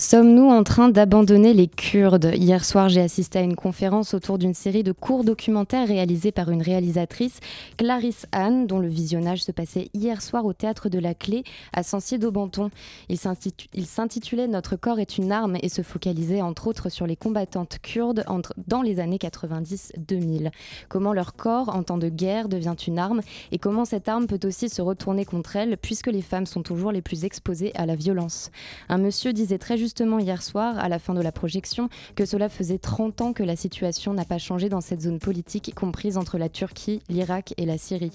Sommes-nous en train d'abandonner les Kurdes Hier soir, j'ai assisté à une conférence autour d'une série de courts documentaires réalisés par une réalisatrice, Clarisse Anne, dont le visionnage se passait hier soir au Théâtre de la Clé à Sancier-d'Aubenton. Il s'intitulait Notre corps est une arme et se focalisait entre autres sur les combattantes kurdes dans les années 90-2000. Comment leur corps en temps de guerre devient une arme et comment cette arme peut aussi se retourner contre elles puisque les femmes sont toujours les plus exposées à la violence. Un monsieur disait très justement justement hier soir, à la fin de la projection, que cela faisait 30 ans que la situation n'a pas changé dans cette zone politique comprise entre la Turquie, l'Irak et la Syrie.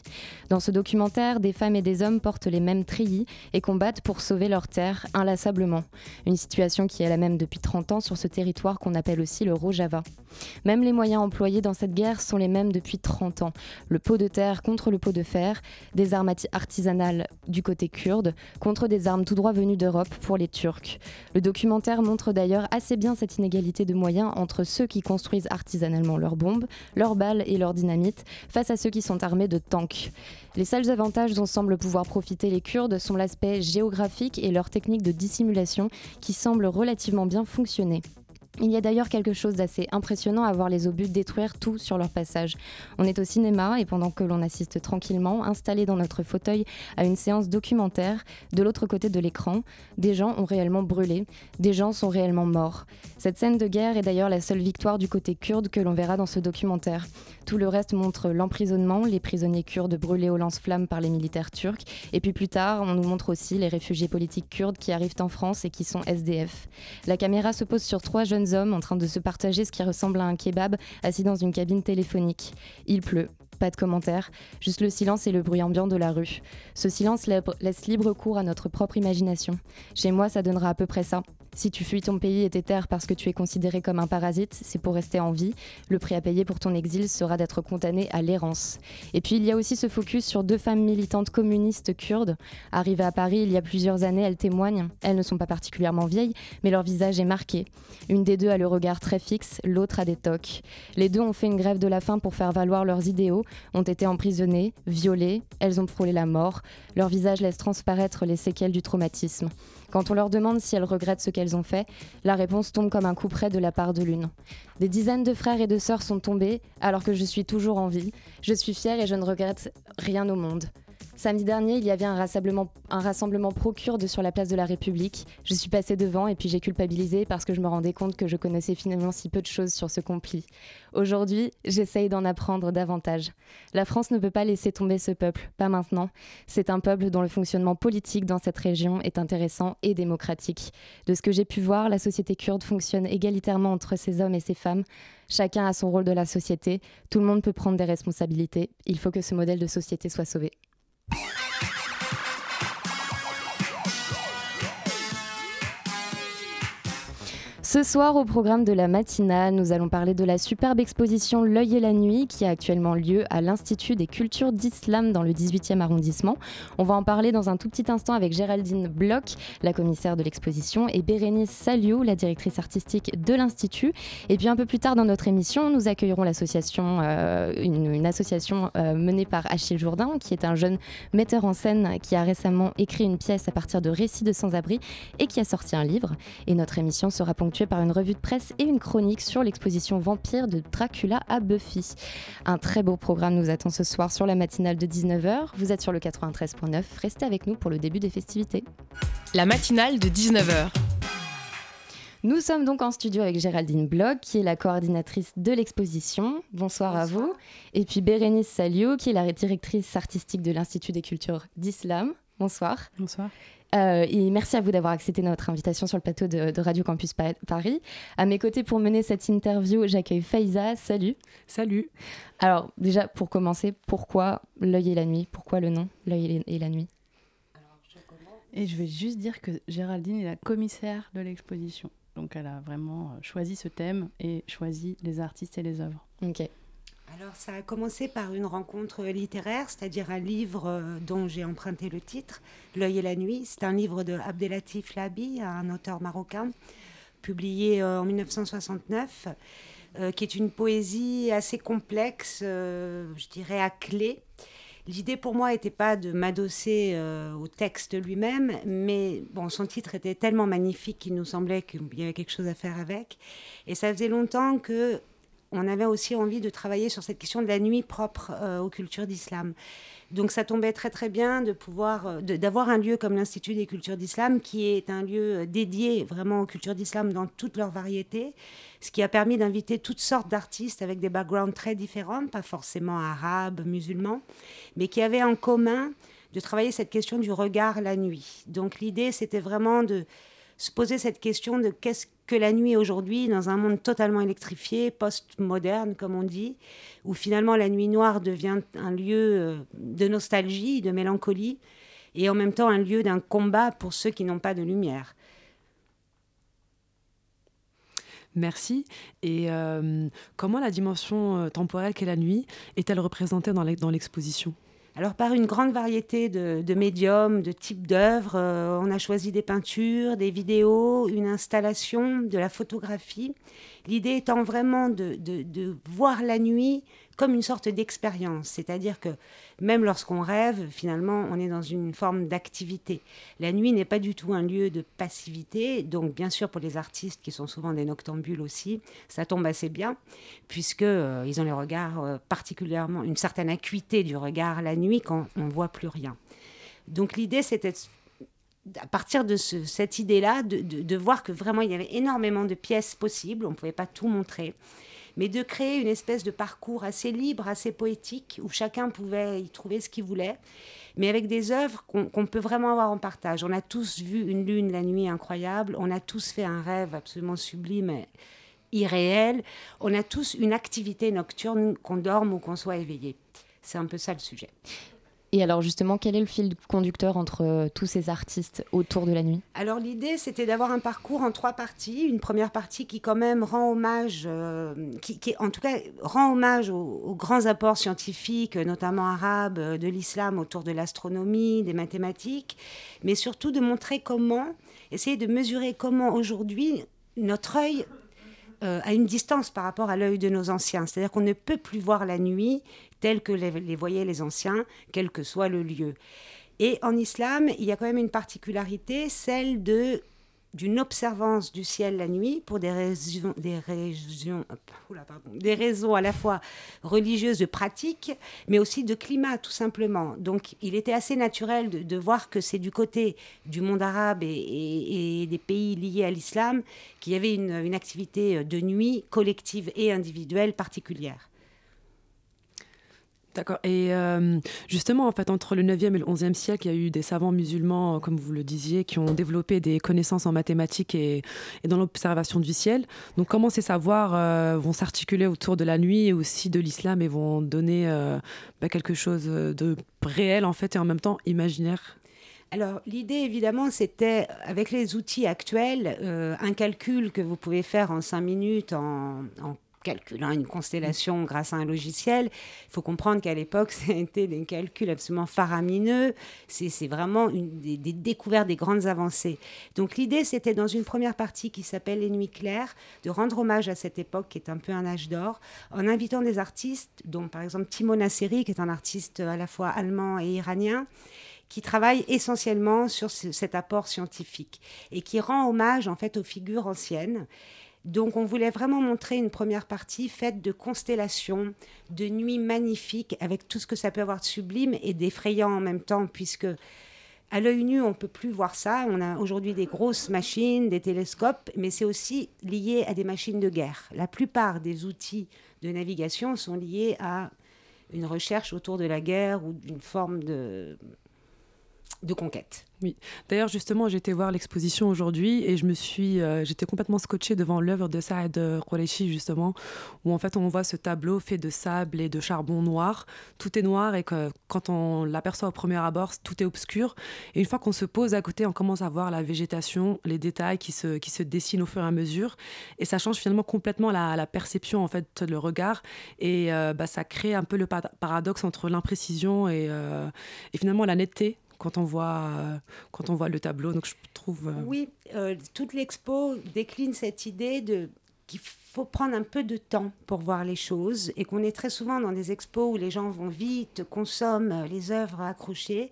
Dans ce documentaire, des femmes et des hommes portent les mêmes treillis et combattent pour sauver leur terre inlassablement. Une situation qui est la même depuis 30 ans sur ce territoire qu'on appelle aussi le Rojava. Même les moyens employés dans cette guerre sont les mêmes depuis 30 ans. Le pot de terre contre le pot de fer, des armes artisanales du côté kurde contre des armes tout droit venues d'Europe pour les Turcs. Documentaire montre d'ailleurs assez bien cette inégalité de moyens entre ceux qui construisent artisanalement leurs bombes, leurs balles et leurs dynamites face à ceux qui sont armés de tanks. Les seuls avantages dont semblent pouvoir profiter les Kurdes sont l'aspect géographique et leur technique de dissimulation qui semble relativement bien fonctionner. Il y a d'ailleurs quelque chose d'assez impressionnant à voir les obus détruire tout sur leur passage. On est au cinéma et pendant que l'on assiste tranquillement, installé dans notre fauteuil à une séance documentaire, de l'autre côté de l'écran, des gens ont réellement brûlé, des gens sont réellement morts. Cette scène de guerre est d'ailleurs la seule victoire du côté kurde que l'on verra dans ce documentaire. Tout le reste montre l'emprisonnement, les prisonniers kurdes brûlés au lance-flammes par les militaires turcs, et puis plus tard, on nous montre aussi les réfugiés politiques kurdes qui arrivent en France et qui sont SDF. La caméra se pose sur trois jeunes hommes en train de se partager ce qui ressemble à un kebab assis dans une cabine téléphonique. Il pleut. Pas de commentaires, juste le silence et le bruit ambiant de la rue. Ce silence laisse libre cours à notre propre imagination. Chez moi, ça donnera à peu près ça. Si tu fuis ton pays et tes terres parce que tu es considéré comme un parasite, c'est pour rester en vie. Le prix à payer pour ton exil sera d'être condamné à l'errance. Et puis il y a aussi ce focus sur deux femmes militantes communistes kurdes. Arrivées à Paris il y a plusieurs années, elles témoignent. Elles ne sont pas particulièrement vieilles, mais leur visage est marqué. Une des deux a le regard très fixe, l'autre a des tocs. Les deux ont fait une grève de la faim pour faire valoir leurs idéaux, ont été emprisonnées, violées, elles ont frôlé la mort. Leur visage laisse transparaître les séquelles du traumatisme. Quand on leur demande si elles regrettent ce qu'elles ont fait, la réponse tombe comme un coup près de la part de l'une. Des dizaines de frères et de sœurs sont tombés alors que je suis toujours en vie. Je suis fière et je ne regrette rien au monde. Samedi dernier, il y avait un rassemblement, pro-kurde sur la place de la République. Je suis passée devant et puis j'ai culpabilisé parce que je me rendais compte que je connaissais finalement si peu de choses sur ce conflit. Aujourd'hui, j'essaye d'en apprendre davantage. La France ne peut pas laisser tomber ce peuple, pas maintenant. C'est un peuple dont le fonctionnement politique dans cette région est intéressant et démocratique. De ce que j'ai pu voir, la société kurde fonctionne égalitairement entre ces hommes et ces femmes. Chacun a son rôle de la société, tout le monde peut prendre des responsabilités. Il faut que ce modèle de société soit sauvé. you Ce soir, au programme de la matinale, nous allons parler de la superbe exposition L'œil et la nuit qui a actuellement lieu à l'Institut des cultures d'islam dans le 18e arrondissement. On va en parler dans un tout petit instant avec Géraldine Bloch, la commissaire de l'exposition, et Bérénice Saliou, la directrice artistique de l'Institut. Et puis un peu plus tard dans notre émission, nous accueillerons l'association, euh, une, association euh, menée par Achille Jourdain, qui est un jeune metteur en scène qui a récemment écrit une pièce à partir de récits de sans-abri et qui a sorti un livre. Et notre émission sera ponctuée par une revue de presse et une chronique sur l'exposition Vampire de Dracula à Buffy. Un très beau programme nous attend ce soir sur la matinale de 19h. Vous êtes sur le 93.9. Restez avec nous pour le début des festivités. La matinale de 19h. Nous sommes donc en studio avec Géraldine Bloch, qui est la coordinatrice de l'exposition. Bonsoir, à vous. Et puis Bérénice Saliou, qui est la directrice artistique de l'Institut des cultures d'Islam. Bonsoir. Bonsoir. Euh, et merci à vous d'avoir accepté notre invitation sur le plateau de, Radio Campus Paris. À mes côtés pour mener cette interview, j'accueille Faiza. Salut. Salut. Alors déjà, pour commencer, pourquoi l'œil et la nuit? Pourquoi le nom L'œil et la nuit? Et je vais juste dire que Géraldine est la commissaire de l'exposition. Donc Donc elle a vraiment choisi ce thème et choisi les artistes et les œuvres. Ok. Alors ça a commencé par une rencontre littéraire, c'est-à-dire un livre euh, dont j'ai emprunté le titre, L'œil et la nuit. C'est un livre de Abdelatif Labi, un auteur marocain, publié euh, en 1969, euh, qui est une poésie assez complexe, je dirais à clé. L'idée pour moi n'était pas de m'adosser au texte lui-même, mais bon, son titre était tellement magnifique qu'il nous semblait qu'il y avait quelque chose à faire avec. Et ça faisait longtemps que on avait aussi envie de travailler sur cette question de la nuit propre euh, aux cultures d'islam. Donc ça tombait très très bien de pouvoir euh, d'avoir un lieu comme l'Institut des cultures d'islam qui est un lieu euh, dédié vraiment aux cultures d'islam dans toutes leurs variétés, ce qui a permis d'inviter toutes sortes d'artistes avec des backgrounds très différents, pas forcément arabes, musulmans, mais qui avaient en commun de travailler cette question du regard la nuit. Donc l'idée c'était vraiment de se poser cette question de qu'est-ce que la nuit aujourd'hui, dans un monde totalement électrifié, post-moderne, comme on dit, où finalement la nuit noire devient un lieu euh, de nostalgie, de mélancolie, et en même temps un lieu d'un combat pour ceux qui n'ont pas de lumière. Merci. Et euh, comment la dimension euh, temporelle qu'est la nuit est-elle représentée dans l'exposition? Alors par une grande variété de, médiums, de types d'œuvres, euh, on a choisi des peintures, des vidéos, une installation, de la photographie. L'idée étant vraiment de, voir la nuit comme une sorte d'expérience, c'est-à-dire que même lorsqu'on rêve, finalement, on est dans une forme d'activité. La nuit n'est pas du tout un lieu de passivité, donc bien sûr pour les artistes qui sont souvent des noctambules aussi, ça tombe assez bien, puisque euh, ils ont les regards euh, particulièrement, une certaine acuité du regard la nuit quand on ne voit plus rien. Donc l'idée, c'était à partir de cette idée-là, de, de, voir que vraiment il y avait énormément de pièces possibles, on ne pouvait pas tout montrer, mais de créer une espèce de parcours assez libre, assez poétique, où chacun pouvait y trouver ce qu'il voulait, mais avec des œuvres qu'on peut vraiment avoir en partage. On a tous vu une lune la nuit incroyable, on a tous fait un rêve absolument sublime irréel, on a tous une activité nocturne, qu'on dorme ou qu'on soit éveillé. C'est un peu ça le sujet. Et alors justement, quel est le fil conducteur entre euh, tous ces artistes autour de la nuit? Alors l'idée, c'était d'avoir un parcours en trois parties. Une première partie qui quand même rend hommage, euh, qui, en tout cas rend hommage aux, grands apports scientifiques, notamment arabes, euh, de l'islam autour de l'astronomie, des mathématiques, mais surtout de montrer comment, essayer de mesurer comment aujourd'hui notre œil à une distance par rapport à l'œil de nos anciens. C'est-à-dire qu'on ne peut plus voir la nuit tels que les, voyaient les anciens, quel que soit le lieu. Et en islam, il y a quand même une particularité, celle de d'une observance du ciel la nuit pour des raisons, des, raisons, des raisons à la fois religieuses de pratique, mais aussi de climat, tout simplement. Donc il était assez naturel de, voir que c'est du côté du monde arabe et, des pays liés à l'islam qu'il y avait une activité de nuit collective et individuelle particulière. D'accord. Et euh, justement, en fait, entre le 9e et le 11e siècle, il y a eu des savants musulmans, comme vous le disiez, qui ont développé des connaissances en mathématiques et, dans l'observation du ciel. Donc, comment ces savoirs euh, vont s'articuler autour de la nuit et aussi de l'islam et vont donner euh, bah, quelque chose de réel, en fait, et en même temps imaginaire? Alors l'idée évidemment c'était avec les outils actuels un calcul que vous pouvez faire en cinq minutes en, en calculant une constellation grâce à un logiciel. Il faut comprendre qu'à l'époque, c'était des calculs absolument faramineux. C'est vraiment une, des, découvertes, des grandes avancées. Donc l'idée, c'était dans une première partie qui s'appelle Les Nuits claires, de rendre hommage à cette époque qui est un peu un âge d'or, en invitant des artistes, dont par exemple Timo Nasseri, qui est un artiste à la fois allemand et iranien, qui travaille essentiellement sur cet apport scientifique et qui rend hommage en fait aux figures anciennes donc on voulait vraiment montrer une première partie faite de constellations, de nuits magnifiques, avec tout ce que ça peut avoir de sublime et d'effrayant en même temps, puisque à l'œil nu, on peut plus voir ça. On a aujourd'hui des grosses machines, des télescopes, mais c'est aussi lié à des machines de guerre. La plupart des outils de navigation sont liés à une recherche autour de la guerre ou d'une forme de, de conquête. Oui. D'ailleurs, justement, j'étais voir l'exposition aujourd'hui et je me suis, euh, j'étais complètement scotchée devant l'œuvre de Saad Qureshi, justement, où en fait on voit ce tableau fait de sable et de charbon noir. Tout est noir et que quand on l'aperçoit au premier abord, tout est obscur. Et une fois qu'on se pose à côté, on commence à voir la végétation, les détails qui se, qui se dessinent au fur et à mesure. Et ça change finalement complètement la, perception, en fait, le regard. Et euh, bah, ça crée un peu le paradoxe entre l'imprécision euh, et finalement la netteté quand on voit, euh, quand on voit le tableau. Donc je trouve. Euh, oui, euh, toute l'expo décline cette idée de qu'il faut prendre un peu de temps pour voir les choses et qu'on est très souvent dans des expos où les gens vont vite, consomment les œuvres accrochées.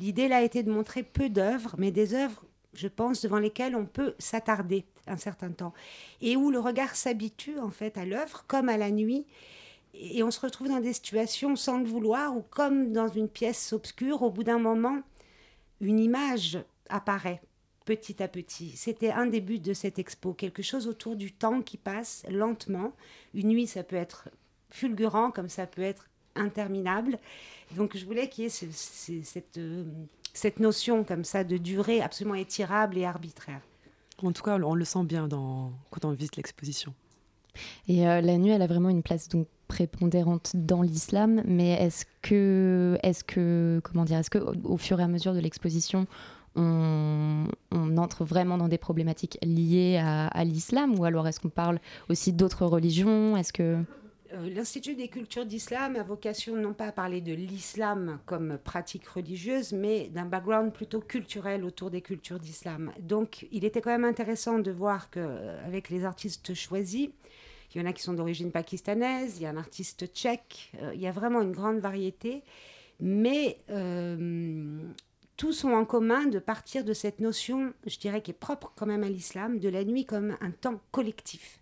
L'idée là a été de montrer peu d'œuvres, mais des œuvres, je pense, devant lesquelles on peut s'attarder un certain temps et où le regard s'habitue en fait à l'œuvre comme à la nuit et on se retrouve dans des situations sans le vouloir ou comme dans une pièce obscure, au bout d'un moment, une image apparaît petit à petit. C'était un des buts de cette expo, quelque chose autour du temps qui passe lentement. Une nuit, ça peut être fulgurant comme ça peut être interminable. Donc je voulais qu'il y ait cette, euh, cette notion comme ça de durée absolument étirable et arbitraire. En tout cas, on le sent bien dans, quand on visite l'exposition. Et euh, la nuit, elle a vraiment une place donc prépondérante dans l'islam, mais est-ce que, est-ce que, comment dire, est-ce que au, fur et à mesure de l'exposition, on, entre vraiment dans des problématiques liées à, l'islam, ou alors est-ce qu'on parle aussi d'autres religions? Est-ce que euh, L'Institut des cultures d'islam a vocation non pas à parler de l'islam comme pratique religieuse, mais d'un background plutôt culturel autour des cultures d'islam. Donc, il était quand même intéressant de voir qu'avec les artistes choisis, il y en a qui sont d'origine pakistanaise, il y a un artiste tchèque, euh, il y a vraiment une grande variété. Mais euh, tous ont en commun de partir de cette notion, je dirais, qui est propre quand même à l'islam, de la nuit comme un temps collectif.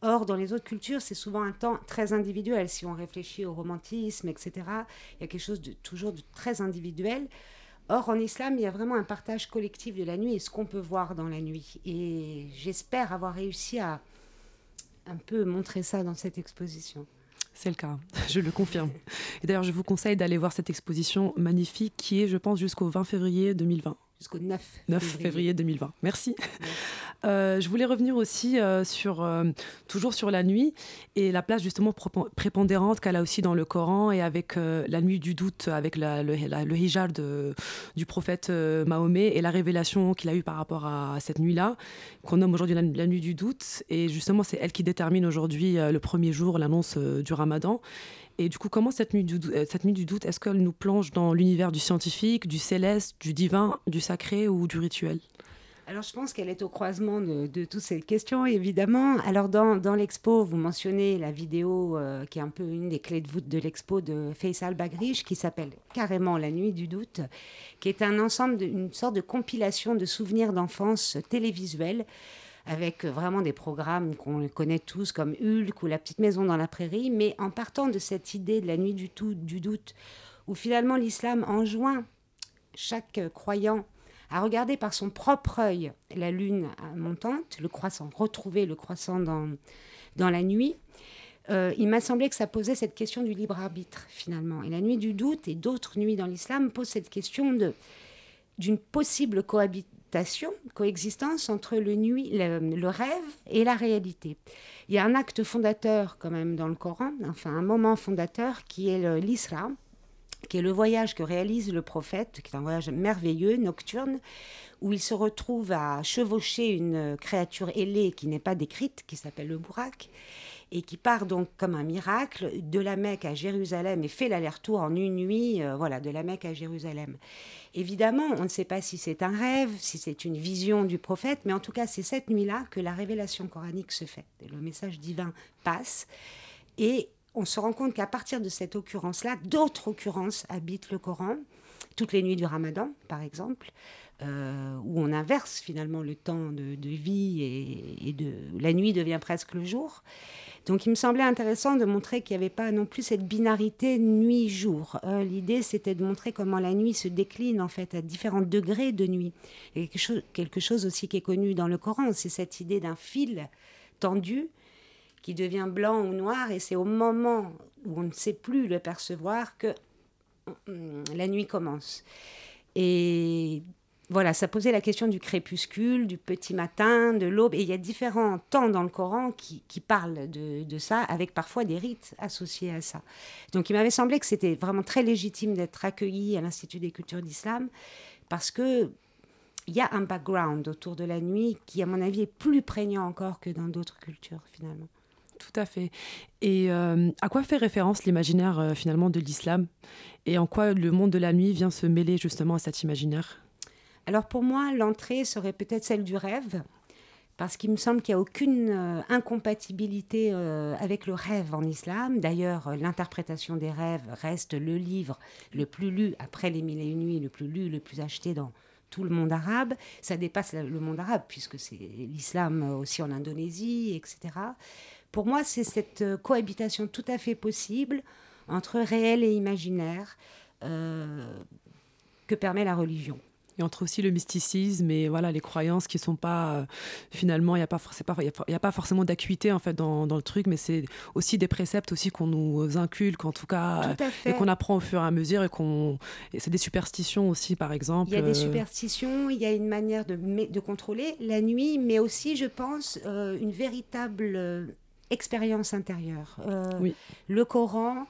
Or, dans les autres cultures, c'est souvent un temps très individuel. Si on réfléchit au romantisme, etc., il y a quelque chose de toujours de très individuel. Or, en islam, il y a vraiment un partage collectif de la nuit et ce qu'on peut voir dans la nuit. Et j'espère avoir réussi à, un peu montrer ça dans cette exposition. C'est le cas, je le confirme. Et d'ailleurs, je vous conseille d'aller voir cette exposition magnifique qui est, je pense, jusqu'au 20 février 2020 jusqu'au 9, 9 février. 2020. Merci. Euh, je voulais revenir aussi euh, sur, euh, toujours sur la nuit et la place justement prépondérante qu'elle a aussi dans le Coran et avec la nuit du doute, avec le, le, hijab du prophète Mahomet et la révélation qu'il a eue par rapport à, cette nuit-là, qu'on nomme aujourd'hui la, la, nuit du doute. Et justement, c'est elle qui détermine aujourd'hui le premier jour, l'annonce du ramadan. Et du coup, comment cette nuit cette nuit du doute, est-ce qu'elle nous plonge dans l'univers du scientifique, du céleste, du divin, du sacré ou du rituel? Alors, je pense qu'elle est au croisement de, toutes ces questions, évidemment. Alors, dans, dans l'expo, vous mentionnez la vidéo euh, qui est un peu une des clés de voûte de l'expo de Faisal Bagrish, qui s'appelle carrément La Nuit du Doute, qui est un ensemble, une sorte de compilation de souvenirs d'enfance télévisuels avec vraiment des programmes qu'on connaît tous comme Hulk ou La petite maison dans la prairie, mais en partant de cette idée de la nuit du, tout, du doute, où finalement l'islam enjoint chaque croyant à regarder par son propre œil la lune montante, le croissant, retrouver le croissant dans, dans la nuit, euh, il m'a semblé que ça posait cette question du libre arbitre finalement. Et la nuit du doute et d'autres nuits dans l'islam posent cette question de d'une possible cohabitation coexistence entre le, nuit, le, rêve et la réalité. Il y a un acte fondateur quand même dans le Coran, enfin un moment fondateur qui est l'Isra, qui est le voyage que réalise le prophète, qui est un voyage merveilleux, nocturne, où il se retrouve à chevaucher une créature ailée qui n'est pas décrite, qui s'appelle le Bourak, et qui part donc comme un miracle de la Mecque à Jérusalem et fait l'aller-retour en une nuit, euh, voilà, de la Mecque à Jérusalem. Évidemment, on ne sait pas si c'est un rêve, si c'est une vision du prophète, mais en tout cas, c'est cette nuit-là que la révélation coranique se fait. le message divin passe. Et on se rend compte qu'à partir de cette occurrence-là, d'autres occurrences habitent le Coran. Toutes les nuits du Ramadan, par exemple, euh, où on inverse finalement le temps de, vie et, de la nuit devient presque le jour. Donc il me semblait intéressant de montrer qu'il n'y avait pas non plus cette binarité nuit-jour. Euh, l'idée, c'était de montrer comment la nuit se décline en fait à différents degrés de nuit. Et quelque chose, quelque chose aussi qui est connu dans le Coran, c'est cette idée d'un fil tendu qui devient blanc ou noir, et c'est au moment où on ne sait plus le percevoir que hum, la nuit commence. Et voilà, ça posait la question du crépuscule, du petit matin, de l'aube. Et il y a différents temps dans le Coran qui, parlent de, ça, avec parfois des rites associés à ça. Donc il m'avait semblé que c'était vraiment très légitime d'être accueilli à l'Institut des cultures d'islam, parce que il y a un background autour de la nuit qui, à mon avis, est plus prégnant encore que dans d'autres cultures, finalement. Tout à fait. Et euh, à quoi fait référence l'imaginaire, euh, finalement, de l'islam? Et en quoi le monde de la nuit vient se mêler justement à cet imaginaire? Alors pour moi, l'entrée serait peut-être celle du rêve, parce qu'il me semble qu'il n'y a aucune euh, incompatibilité avec le rêve en islam. D'ailleurs, l'interprétation des rêves reste le livre le plus lu après les mille et une nuits, le plus lu, le plus acheté dans tout le monde arabe. Ça dépasse le monde arabe, puisque c'est l'islam aussi en Indonésie, etc. Pour moi, c'est cette cohabitation tout à fait possible entre réel et imaginaire que permet la religion et entre aussi le mysticisme et voilà les croyances qui sont pas euh, finalement il n'y a pas il y, a pas forcément d'acuité en fait dans, dans, le truc mais c'est aussi des préceptes aussi qu'on nous inculque en tout cas et qu'on apprend au fur et à mesure et qu'on c'est des superstitions aussi par exemple il y a des euh. superstitions il y a une manière de, de contrôler la nuit mais aussi je pense euh, une véritable expérience intérieure oui. le Coran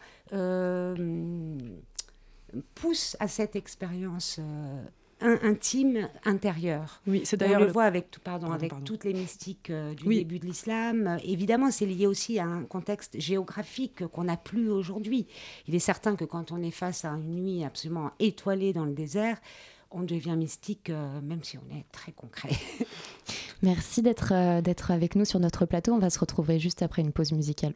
pousse à cette expérience intime intérieur. Oui, c'est d'ailleurs on le, voit avec tout, pardon, avec toutes les mystiques euh, du début de l'islam. Évidemment, c'est lié aussi à un contexte géographique qu'on n'a plus aujourd'hui. Il est certain que quand on est face à une nuit absolument étoilée dans le désert, on devient mystique, euh, même si on est très concret. Merci euh, d'être avec nous sur notre plateau. On va se retrouver juste après une pause musicale.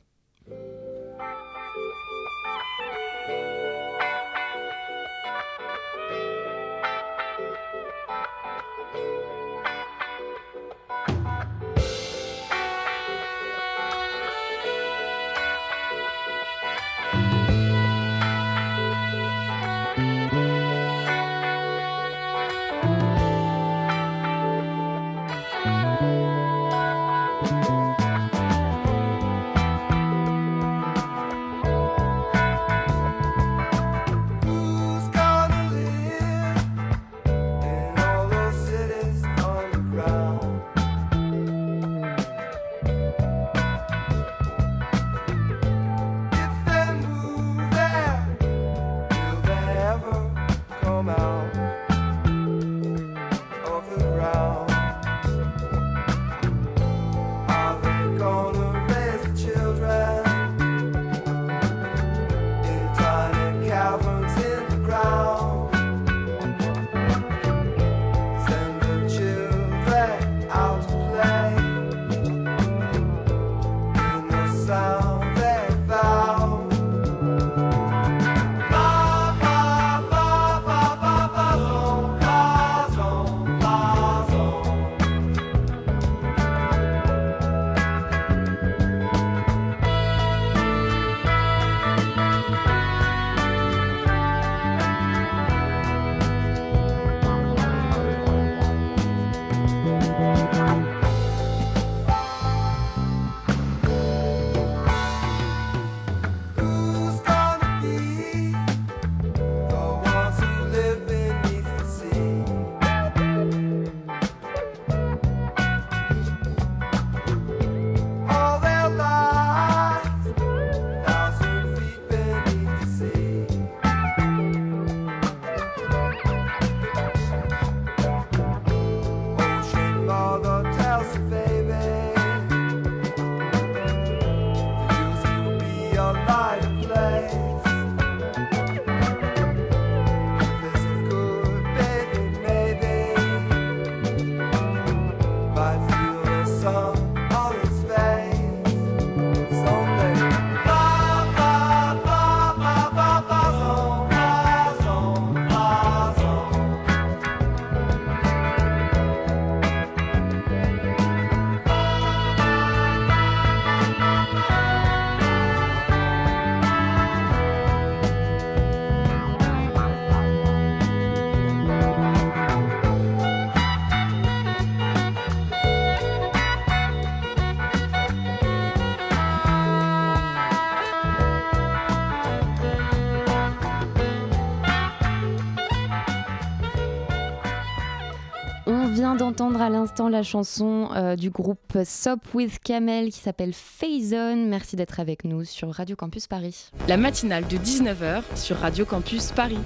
D'entendre à l'instant la chanson euh, du groupe Sop with Camel qui s'appelle Phazon. Merci d'être avec nous sur Radio Campus Paris. La matinale de 19h sur Radio Campus Paris.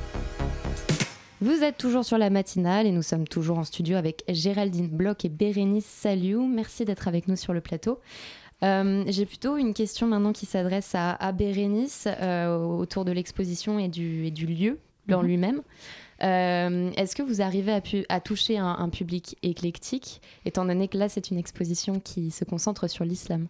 Vous êtes toujours sur la matinale et nous sommes toujours en studio avec Géraldine Bloch et Bérénice Saliou. Merci d'être avec nous sur le plateau. Euh, j'ai plutôt une question maintenant qui s'adresse à, Bérénice euh, autour de l'exposition et du, et du lieu en mhm. lui-même. Euh, est-ce que vous arrivez à, toucher un, public éclectique, étant donné que là, c'est une exposition qui se concentre sur l'islam?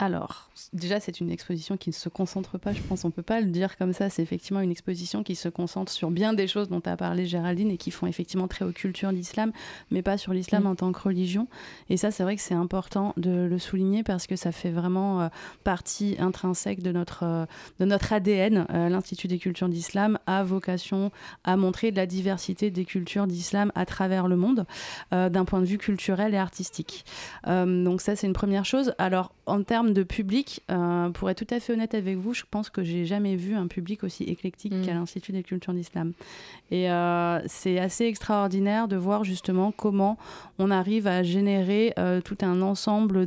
Alors, déjà, c'est une exposition qui ne se concentre pas, je pense, on ne peut pas le dire comme ça. C'est effectivement une exposition qui se concentre sur bien des choses dont tu as parlé, Géraldine, et qui font effectivement très aux cultures d'islam, mais pas sur l'islam mm. en tant que religion. Et ça, c'est vrai que c'est important de le souligner parce que ça fait vraiment euh, partie intrinsèque de notre, euh, de notre ADN. Euh, L'Institut des cultures d'islam a vocation à montrer de la diversité des cultures d'islam à travers le monde, d'un point de vue culturel et artistique. donc, ça, c'est une première chose. Alors, en termes de public, euh, pour être tout à fait honnête avec vous, je pense que j'ai jamais vu un public aussi éclectique mm. qu'à l'Institut des cultures d'islam. Et euh, c'est assez extraordinaire de voir justement comment on arrive à générer euh, tout un ensemble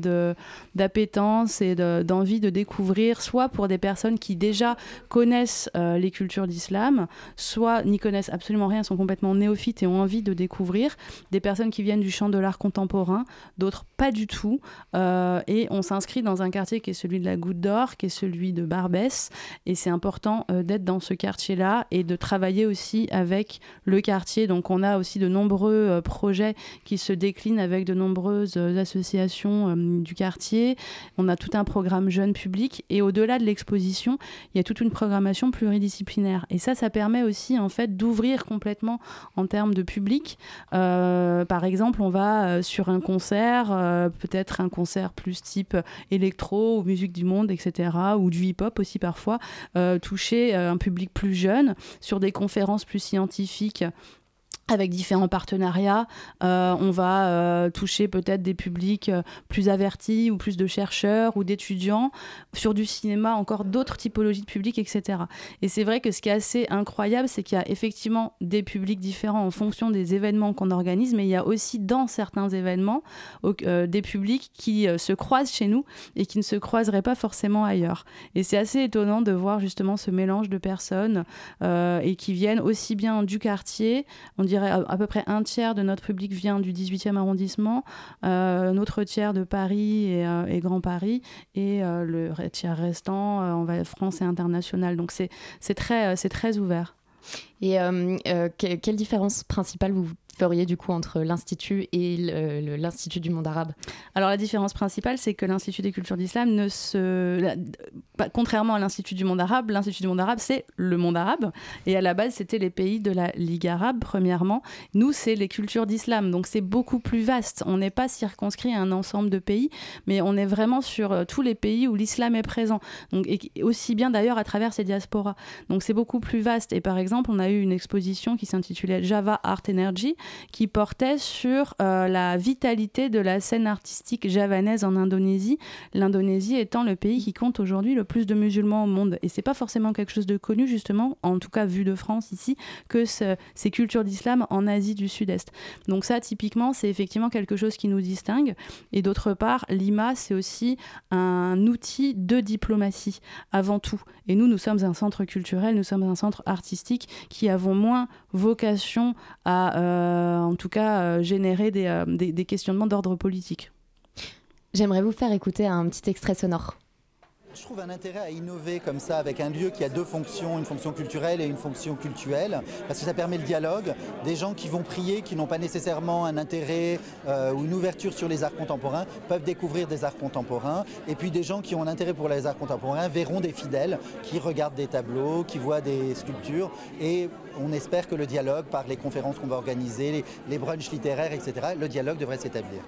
d'appétence et d'envie de, découvrir, soit pour des personnes qui déjà connaissent les cultures d'islam, soit n'y connaissent absolument rien, sont complètement néophytes et ont envie de découvrir, des personnes qui viennent du champ de l'art contemporain, d'autres pas du tout. et on s'inscrit dans un quartier qui est celui de la Goutte d'Or, qui est celui de Barbès. Et c'est important euh, d'être dans ce quartier-là et de travailler aussi avec le quartier. Donc on a aussi de nombreux euh, projets qui se déclinent avec de nombreuses euh, associations du quartier. On a tout un programme jeune public. Et au-delà de l'exposition, il y a toute une programmation pluridisciplinaire. Et ça, ça permet aussi en fait d'ouvrir complètement en termes de public. par exemple, on va sur un concert, peut-être un concert plus type électronique ou musique du monde, etc., ou du hip-hop aussi parfois, euh, toucher euh, un public plus jeune sur des conférences plus scientifiques avec différents partenariats. Euh, on va euh, toucher peut-être des publics euh, plus avertis ou plus de chercheurs ou d'étudiants. Sur du cinéma, encore d'autres typologies de publics, etc. Et c'est vrai que ce qui est assez incroyable, c'est qu'il y a effectivement des publics différents en fonction des événements qu'on organise, mais il y a aussi dans certains événements des publics qui se croisent chez nous et qui ne se croiseraient pas forcément ailleurs. Et c'est assez étonnant de voir justement ce mélange de personnes et qui viennent aussi bien du quartier, on dirait à, peu près un tiers de notre public vient du 18e arrondissement, euh, un autre tiers de Paris et, euh, Grand Paris, et euh, le tiers restant, on va France et international. Donc c'est très, très ouvert. Et quelle différence principale vous feriez du coup entre l'Institut et l'Institut du monde arabe Alors la différence principale, c'est que l'Institut des cultures d'islam ne se... contrairement à l'Institut du monde arabe, l'Institut du monde arabe, c'est le monde arabe. Et à la base, c'était les pays de la Ligue arabe, premièrement. Nous, c'est les cultures d'islam. Donc c'est beaucoup plus vaste. On n'est pas circonscrit à un ensemble de pays, mais on est vraiment sur euh, tous les pays où l'islam est présent. Donc, et aussi bien d'ailleurs à travers ces diasporas. Donc c'est beaucoup plus vaste. Et par exemple, on a eu une exposition qui s'intitulait Java Art Energy, qui portait sur euh, la vitalité de la scène artistique javanaise en Indonésie, l'Indonésie étant le pays qui compte aujourd'hui le plus de musulmans au monde. Et c'est pas forcément quelque chose de connu, justement, en tout cas vu de France ici, que ces cultures d'islam en Asie du Sud-Est. Donc ça, typiquement, c'est effectivement quelque chose qui nous distingue. Et d'autre part, l'IMA, c'est aussi un outil de diplomatie, avant tout. Et nous, nous sommes un centre culturel, nous sommes un centre artistique qui avons moins vocation à... Euh, en tout cas euh, générer euh, des, des questionnements d'ordre politique. J'aimerais vous faire écouter un petit extrait sonore. Je trouve un intérêt à innover comme ça avec un lieu qui a deux fonctions, une fonction culturelle et une fonction cultuelle, parce que ça permet le dialogue. Des gens qui vont prier, qui n'ont pas nécessairement un intérêt ou une ouverture sur les arts contemporains, peuvent découvrir des arts contemporains. Et puis des gens qui ont un intérêt pour les arts contemporains verront des fidèles qui regardent des tableaux, qui voient des sculptures et on espère que le dialogue, par les conférences qu'on va organiser, les, brunchs littéraires, etc., le dialogue devrait s'établir.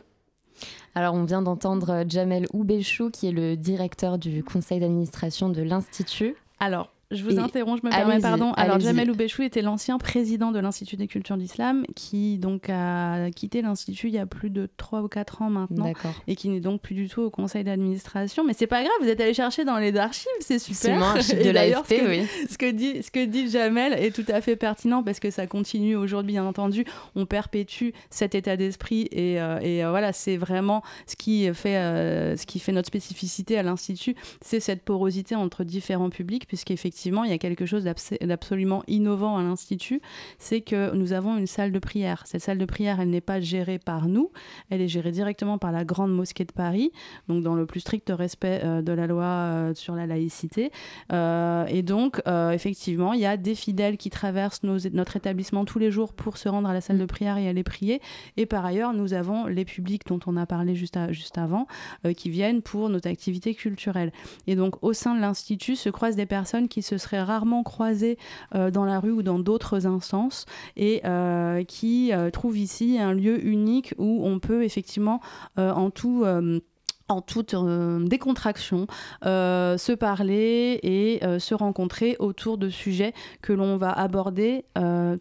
Alors, on vient d'entendre Jamel Oubéchou, qui est le directeur du conseil d'administration de l'Institut. Alors, je vous interromps, je me permets, pardon. Alors, Jamel Oubechou était l'ancien président de l'Institut des cultures d'islam qui donc a quitté l'Institut il y a plus de 3 ou 4 ans maintenant et qui n'est donc plus du tout au conseil d'administration. Mais c'est pas grave, vous êtes allé chercher dans les archives, c'est super. C'est de l'AFP, oui. Ce que, dit, ce que dit Jamel est tout à fait pertinent parce que ça continue aujourd'hui, bien entendu. On perpétue cet état d'esprit et, euh, et euh, voilà, c'est vraiment ce qui, fait, euh, ce qui fait notre spécificité à l'Institut, c'est cette porosité entre différents publics, puisqu'effectivement, il y a quelque chose d'absolument innovant à l'Institut, c'est que nous avons une salle de prière. Cette salle de prière, elle n'est pas gérée par nous, elle est gérée directement par la Grande Mosquée de Paris, donc dans le plus strict respect de la loi sur la laïcité. et donc, effectivement, il y a des fidèles qui traversent notre établissement tous les jours pour se rendre à la salle de prière et aller prier. Et par ailleurs, nous avons les publics dont on a parlé juste, juste avant, euh, qui viennent pour notre activité culturelle. Et donc, au sein de l'Institut se croisent des personnes qui se seraient rarement croisées euh, dans la rue ou dans d'autres instances et euh, qui trouvent ici un lieu unique où on peut effectivement en tout en toute euh, décontraction, euh, se parler et euh, se rencontrer autour de sujets que l'on va aborder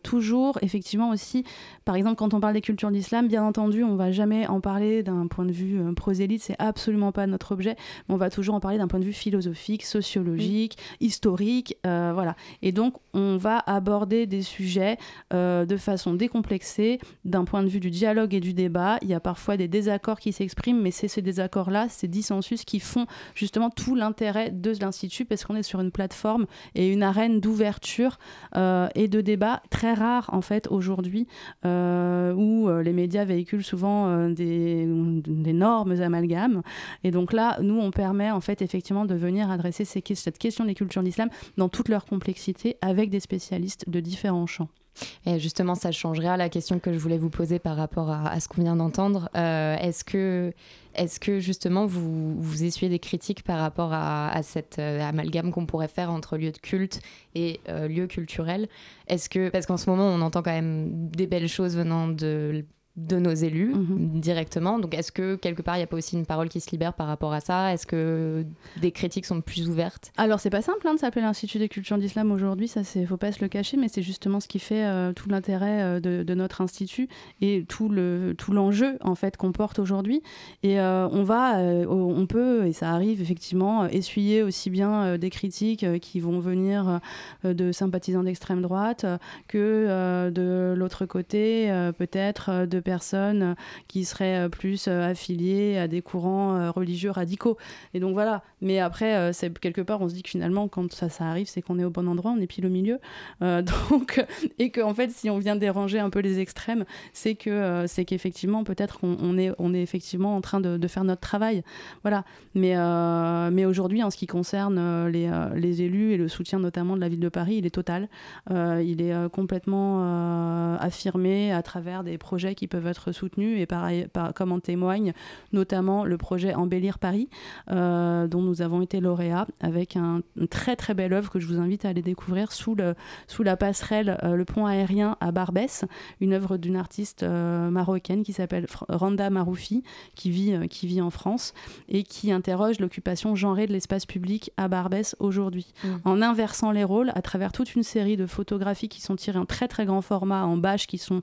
toujours, effectivement aussi, par exemple quand on parle des cultures d'islam, bien entendu, on va jamais en parler d'un point de vue prosélyte, c'est absolument pas notre objet, mais on va toujours en parler d'un point de vue philosophique, sociologique, historique, voilà. Et donc on va aborder des sujets de façon décomplexée, d'un point de vue du dialogue et du débat. Il y a parfois des désaccords qui s'expriment, mais c'est ces désaccords-là ces dissensus qui font justement tout l'intérêt de l'Institut parce qu'on est sur une plateforme et une arène d'ouverture euh, et de débat très rare en fait aujourd'hui euh, où euh, les médias véhiculent souvent des, des, normes amalgames. Et donc là, nous, on permet en fait effectivement de venir adresser cette question des cultures d'islam dans toute leur complexité avec des spécialistes de différents champs. Et justement, ça changerait la question que je voulais vous poser par rapport à, ce qu'on vient d'entendre. Euh, est-ce que, est que justement vous, vous essuyez des critiques par rapport à, cet euh, amalgame qu'on pourrait faire entre lieu de culte et euh, lieu culturel que parce qu'en ce moment on entend quand même des belles choses venant de de nos élus mhm. directement. Donc est-ce que quelque part il n'y a pas aussi une parole qui se libère par rapport à ça? Est-ce que des critiques sont plus ouvertes? Alors c'est pas simple hein, de s'appeler l'Institut des cultures d'islam aujourd'hui, ça c'est faut pas se le cacher, mais c'est justement ce qui fait euh, tout l'intérêt euh, de, notre institut et tout le tout l'enjeu en fait qu'on porte aujourd'hui. Et euh, on va, on peut et ça arrive effectivement essuyer aussi bien des critiques qui vont venir de sympathisants d'extrême droite que de l'autre côté peut-être de personnes qui seraient euh, plus euh, affiliées à des courants euh, religieux radicaux. Et donc voilà. Mais après, c'est quelque part, on se dit que finalement, quand ça, ça arrive, c'est qu'on est au bon endroit, on est pile au milieu. donc, et qu'en en fait, si on vient déranger un peu les extrêmes, c'est que c'est qu'effectivement, peut-être qu'on est, on est effectivement en train de, faire notre travail. Voilà. Mais, mais aujourd'hui, en ce qui concerne les, les, élus et le soutien notamment de la ville de Paris, il est total. il est complètement affirmé à travers des projets qui peuvent être soutenus et par, comme en témoigne notamment le projet Embellir Paris euh, dont nous avons été lauréats avec un, une très très belle œuvre que je vous invite à aller découvrir sous, le, sous la passerelle euh, Le Pont Aérien à Barbès, une œuvre d'une artiste euh, marocaine qui s'appelle Randa Maroufi qui vit, qui vit en France et qui interroge l'occupation genrée de l'espace public à Barbès aujourd'hui mmh. en inversant les rôles à travers toute une série de photographies qui sont tirées en très très grand format en bâche qui sont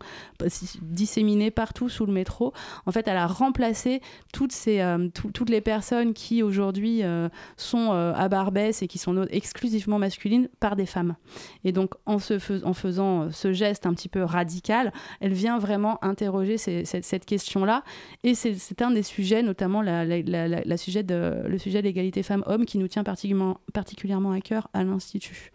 disséminées partout sous le métro. En fait, elle a remplacé toutes, ces, euh, toutes les personnes qui aujourd'hui euh, sont euh, à Barbès et qui sont exclusivement masculines par des femmes. Et donc, en, se en faisant ce geste un petit peu radical, elle vient vraiment interroger cette, question-là. Et c'est un des sujets, notamment la, sujet de, le sujet de l'égalité femmes-hommes, qui nous tient particulièrement, particulièrement à cœur à l'Institut.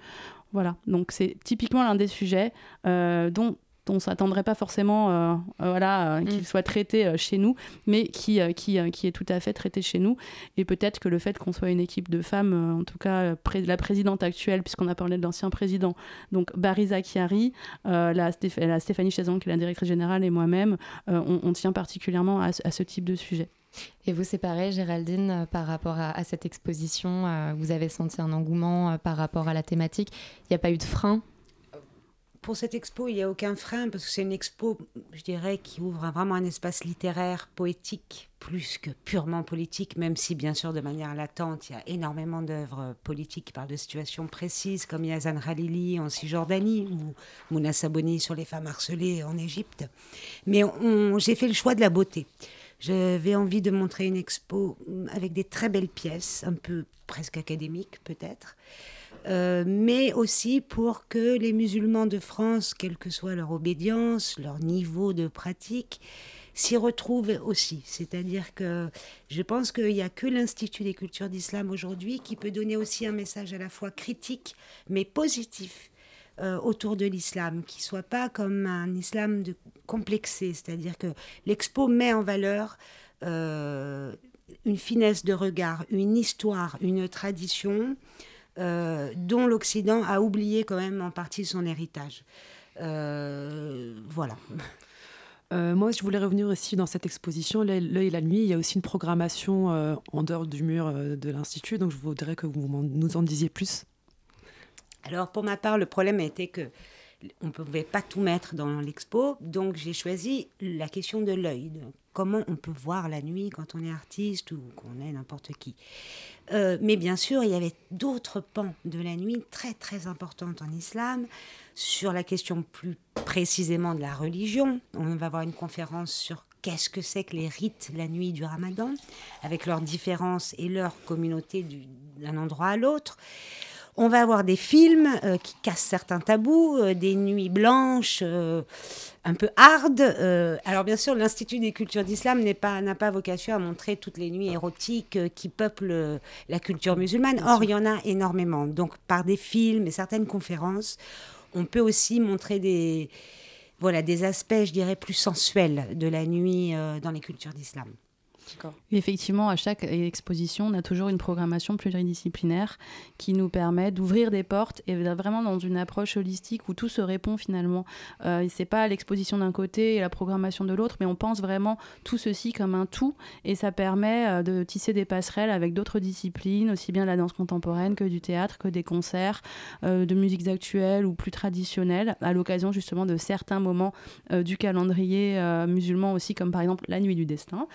Voilà, donc c'est typiquement l'un des sujets dont on s'attendrait pas forcément euh, euh, voilà, euh, qu'il mm. soit traité chez nous, mais qui, qui, qui, est tout à fait traité chez nous. Et peut-être que le fait qu'on soit une équipe de femmes, en tout cas la présidente actuelle, puisqu'on a parlé de l'ancien président, donc Barisa Chiari, la, Stéphanie Chazan, qui est la directrice générale, et moi-même, on, tient particulièrement à, ce type de sujet. Et vous, c'est pareil, Géraldine, par rapport à, à cette exposition, vous avez senti un engouement par rapport à la thématique. Il n'y a pas eu de frein pour cette expo, il n'y a aucun frein parce que c'est une expo, je dirais, qui ouvre vraiment un espace littéraire, poétique, plus que purement politique, même si bien sûr de manière latente, il y a énormément d'œuvres politiques qui parlent de situations précises, comme Yazan Khalili en Cisjordanie ou Mouna Saboni sur les femmes harcelées en Égypte. Mais j'ai fait le choix de la beauté. J'avais envie de montrer une expo avec des très belles pièces, un peu presque académiques peut-être, euh, mais aussi pour que les musulmans de France, quelle que soit leur obédience, leur niveau de pratique, s'y retrouvent aussi. C'est-à-dire que je pense qu'il n'y a que l'Institut des cultures d'islam aujourd'hui qui peut donner aussi un message à la fois critique, mais positif. Euh, autour de l'islam, qui soit pas comme un islam de complexé, c'est-à-dire que l'expo met en valeur euh, une finesse de regard, une histoire, une tradition, euh, dont l'Occident a oublié quand même en partie son héritage. Voilà. Moi, je voulais revenir aussi dans cette exposition, L'œil et la nuit. Il y a aussi une programmation en dehors du mur de l'Institut, donc je voudrais que vous nous en disiez plus. Alors, pour ma part, le problème été que on ne pouvait pas tout mettre dans l'expo, donc j'ai choisi la question de l'œil. Comment on peut voir la nuit quand on est artiste ou qu'on est n'importe qui. Euh, mais bien sûr, il y avait d'autres pans de la nuit très très importantes en islam, sur la question plus précisément de la religion. On va avoir une conférence sur qu'est-ce que c'est que les rites la nuit du ramadan, avec leurs différences et leur communauté d'un endroit à l'autre. On va avoir des films euh, qui cassent certains tabous, euh, des nuits blanches euh, un peu hard. alors bien sûr, l'Institut des cultures d'islam n'a pas, pas vocation à montrer toutes les nuits érotiques qui peuplent la culture musulmane. Or, il y en a énormément. Donc par des films et certaines conférences, on peut aussi montrer des, voilà, des aspects, je dirais, plus sensuels de la nuit dans les cultures d'islam. Effectivement, à chaque exposition, on a toujours une programmation pluridisciplinaire qui nous permet d'ouvrir des portes et vraiment dans une approche holistique où tout se répond finalement. Euh, c'est pas l'exposition d'un côté et la programmation de l'autre, mais on pense vraiment tout ceci comme un tout et ça permet euh, de tisser des passerelles avec d'autres disciplines, aussi bien la danse contemporaine que du théâtre, que des concerts, euh, de musiques actuelles ou plus traditionnelles, à l'occasion justement de certains moments euh, du calendrier musulman aussi, comme par exemple la nuit du destin.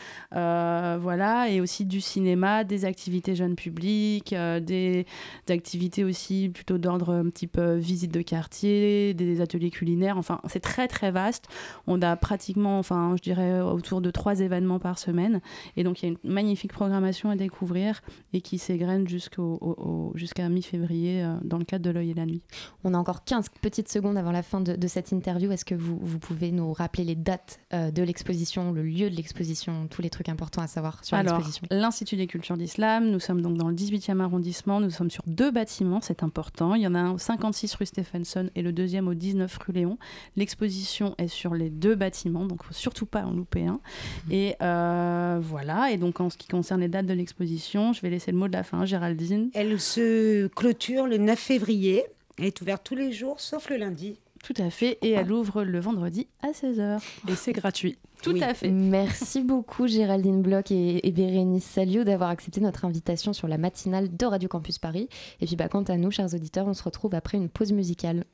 Voilà, et aussi du cinéma, des activités jeunes publics, euh, des, activités aussi plutôt d'ordre peu visite de quartier, des ateliers culinaires. Enfin, c'est très très vaste. On a pratiquement, enfin, je dirais autour de trois événements par semaine, et donc il y a une magnifique programmation à découvrir et qui s'égrène jusqu'à mi-février euh, dans le cadre de l'œil et la nuit. On a encore 15 petites secondes avant la fin de, cette interview. Est-ce que vous, vous, pouvez nous rappeler les dates de l'exposition, le lieu de l'exposition, tous les trucs importants? À savoir sur l'exposition L'Institut des cultures d'islam, nous sommes donc dans le 18e arrondissement, nous sommes sur deux bâtiments, c'est important. Il y en a un au 56 rue Stephenson et le deuxième au 19 rue Léon. L'exposition est sur les deux bâtiments, donc il ne faut surtout pas en louper un. Mmh. Et euh, voilà, et donc en ce qui concerne les dates de l'exposition, je vais laisser le mot de la fin, Géraldine. Elle se clôture le 9 février. Elle est ouverte tous les jours, sauf le lundi. Tout à fait, et elle ouvre le vendredi à 16h. Et c'est gratuit. Tout à fait. Merci beaucoup Géraldine Bloch et, Bérénice Salio d'avoir accepté notre invitation sur la matinale de Radio Campus Paris. Et puis bah, quant à nous, chers auditeurs, on se retrouve après une pause musicale.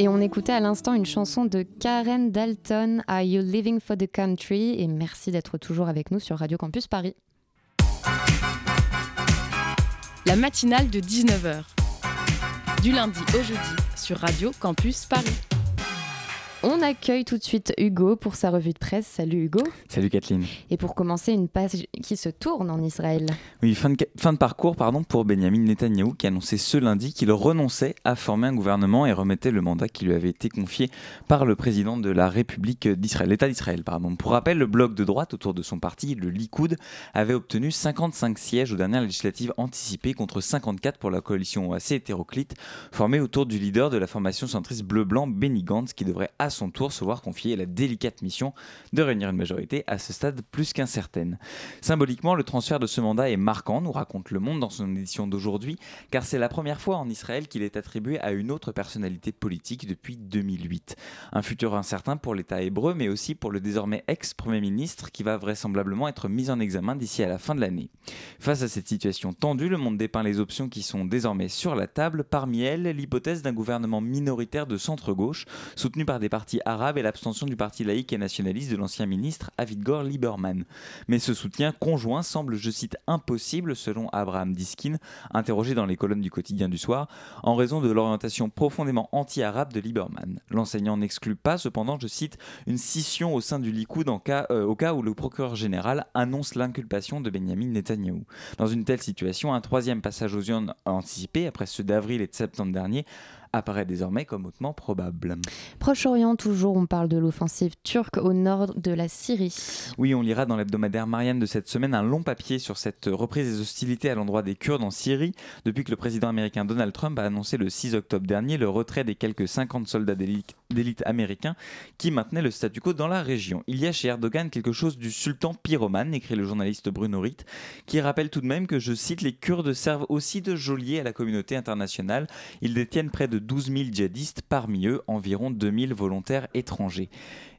Et on écoutait à l'instant une chanson de Karen Dalton, Are You Living for the Country? Et merci d'être toujours avec nous sur Radio Campus Paris. La matinale de 19h. Du lundi au jeudi sur Radio Campus Paris. On accueille tout de suite Hugo pour sa revue de presse. Salut Hugo. Salut Kathleen. Et pour commencer, une page qui se tourne en Israël. Oui, fin de, fin de parcours pardon, pour Benjamin Netanyahou qui annonçait ce lundi qu'il renonçait à former un gouvernement et remettait le mandat qui lui avait été confié par le président de la République d'Israël, l'État d'Israël. Pardon. Pour rappel, le bloc de droite autour de son parti, le Likoud, avait obtenu 55 sièges aux dernières législatives anticipées contre 54 pour la coalition assez hétéroclite formée autour du leader de la formation centriste bleu-blanc Benny Gantz qui devrait à son tour se voir confier la délicate mission de réunir une majorité à ce stade plus qu'incertaine. Symboliquement, le transfert de ce mandat est marquant, nous raconte Le Monde dans son édition d'aujourd'hui, car c'est la première fois en Israël qu'il est attribué à une autre personnalité politique depuis 2008. Un futur incertain pour l'État hébreu, mais aussi pour le désormais ex-premier ministre qui va vraisemblablement être mis en examen d'ici à la fin de l'année. Face à cette situation tendue, Le Monde dépeint les options qui sont désormais sur la table, parmi elles l'hypothèse d'un gouvernement minoritaire de centre-gauche, soutenu par des partis arabes et l'abstention du parti laïque et nationaliste de l'ancien ministre Avigdor Lieberman. Mais ce soutien conjoint semble, je cite, impossible selon Abraham Diskin, interrogé dans les colonnes du quotidien du soir, en raison de l'orientation profondément anti-arabe de Lieberman. L'enseignant n'exclut pas, cependant, je cite, une scission au sein du Likoud euh, au cas où le procureur général annonce l'inculpation de Benjamin Netanyahou. Dans une telle situation, un troisième passage aux urnes anticipé, après ceux d'avril et de septembre dernier, apparaît désormais comme hautement probable. Proche-Orient, toujours, on parle de l'offensive turque au nord de la Syrie. Oui, on lira dans l'hebdomadaire Marianne de cette semaine un long papier sur cette reprise des hostilités à l'endroit des Kurdes en Syrie, depuis que le président américain Donald Trump a annoncé le 6 octobre dernier le retrait des quelques 50 soldats d'élite américains qui maintenaient le statu quo dans la région. Il y a chez Erdogan quelque chose du sultan pyromane, écrit le journaliste Bruno Ritt, qui rappelle tout de même que, je cite, les Kurdes servent aussi de geôliers à la communauté internationale. Ils détiennent près de 12 000 djihadistes, parmi eux environ 2 000 volontaires étrangers.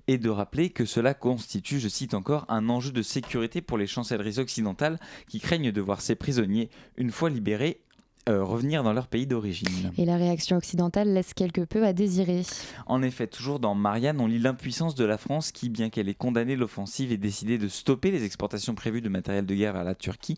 Et de rappeler que cela constitue, je cite encore, un enjeu de sécurité pour les chancelleries occidentales qui craignent de voir ces prisonniers, une fois libérés, euh, revenir dans leur pays d'origine. Et la réaction occidentale laisse quelque peu à désirer. En effet, toujours dans Marianne, on lit l'impuissance de la France qui, bien qu'elle ait condamné l'offensive et décidé de stopper les exportations prévues de matériel de guerre vers la Turquie,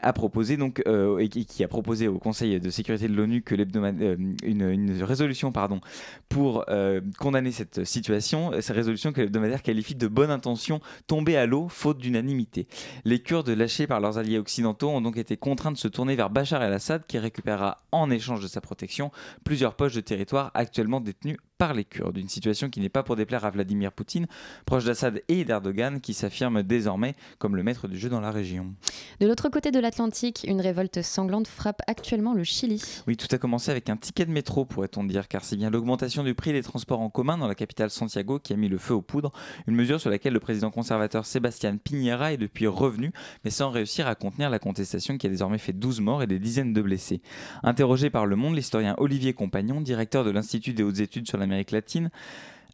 a proposé donc euh, et qui a proposé au Conseil de sécurité de l'ONU euh, une, une, résolution pardon pour euh, condamner cette situation, cette résolution que l'hebdomadaire qualifie de bonne intention tombée à l'eau faute d'unanimité. Les Kurdes lâchés par leurs alliés occidentaux ont donc été contraints de se tourner vers Bachar el-Assad qui récupérera en échange de sa protection plusieurs poches de territoire actuellement détenues par les Kurdes. Une situation qui n'est pas pour déplaire à Vladimir Poutine, proche d'Assad et d'Erdogan, qui s'affirme désormais comme le maître du jeu dans la région. De l'autre côté de l'Atlantique, une révolte sanglante frappe actuellement le Chili. Oui, tout a commencé avec un ticket de métro, pourrait-on dire, car c'est bien l'augmentation du prix des transports en commun dans la capitale Santiago qui a mis le feu aux poudres, une mesure sur laquelle le président conservateur Sébastien Piñera est depuis revenu, mais sans réussir à contenir la contestation qui a désormais fait 12 morts et des dizaines de blessés. Interrogé par Le Monde, l'historien Olivier Compagnon, directeur de l'Institut des hautes études sur l'Amérique latine,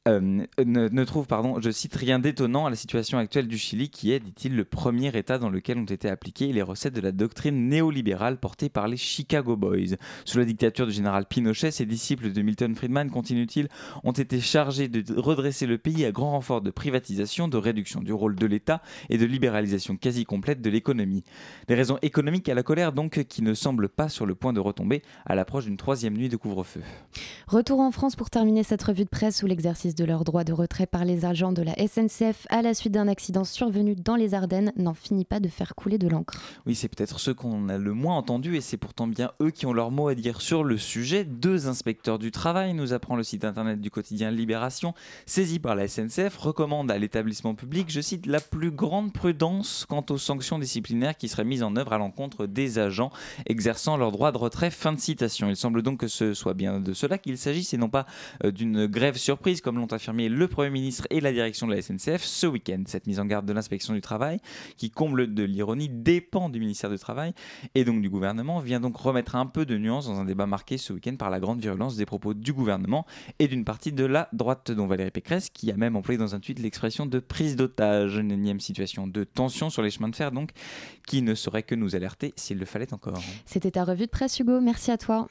euh, ne, trouve, pardon, je cite, rien d'étonnant à la situation actuelle du Chili qui est, dit-il, le premier État dans lequel ont été appliquées les recettes de la doctrine néolibérale portée par les Chicago Boys. Sous la dictature du général Pinochet, ses disciples de Milton Friedman, continue-t-il, ont été chargés de redresser le pays à grand renfort de privatisation, de réduction du rôle de l'État et de libéralisation quasi complète de l'économie. Des raisons économiques à la colère donc qui ne semblent pas sur le point de retomber à l'approche d'une troisième nuit de couvre-feu. Retour en France pour terminer cette revue de presse sous l'exercice prise de leur droit de retrait par les agents de la SNCF à la suite d'un accident survenu dans les Ardennes n'en finit pas de faire couler de l'encre. Oui, c'est peut-être ceux qu'on a le moins entendus et c'est pourtant bien eux qui ont leur mot à dire sur le sujet. Deux inspecteurs du travail, nous apprend le site internet du quotidien Libération, saisis par la SNCF, recommandent à l'établissement public, je cite, la plus grande prudence quant aux sanctions disciplinaires qui seraient mises en œuvre à l'encontre des agents exerçant leur droit de retrait. Fin de citation. Il semble donc que ce soit bien de cela qu'il s'agisse et non pas euh, d'une grève surprise comme affirmé le Premier ministre et la direction de la SNCF ce week-end. Cette mise en garde de l'inspection du travail, qui comble de l'ironie, dépend du ministère du Travail et donc du gouvernement, vient donc remettre un peu de nuance dans un débat marqué ce week-end par la grande virulence des propos du gouvernement et d'une partie de la droite, dont Valérie Pécresse, qui a même employé dans un tweet l'expression de prise d'otage. Une énième situation de tension sur les chemins de fer, donc, qui ne saurait que nous alerter s'il le fallait encore. C'était ta revue de presse, Hugo. Merci à toi.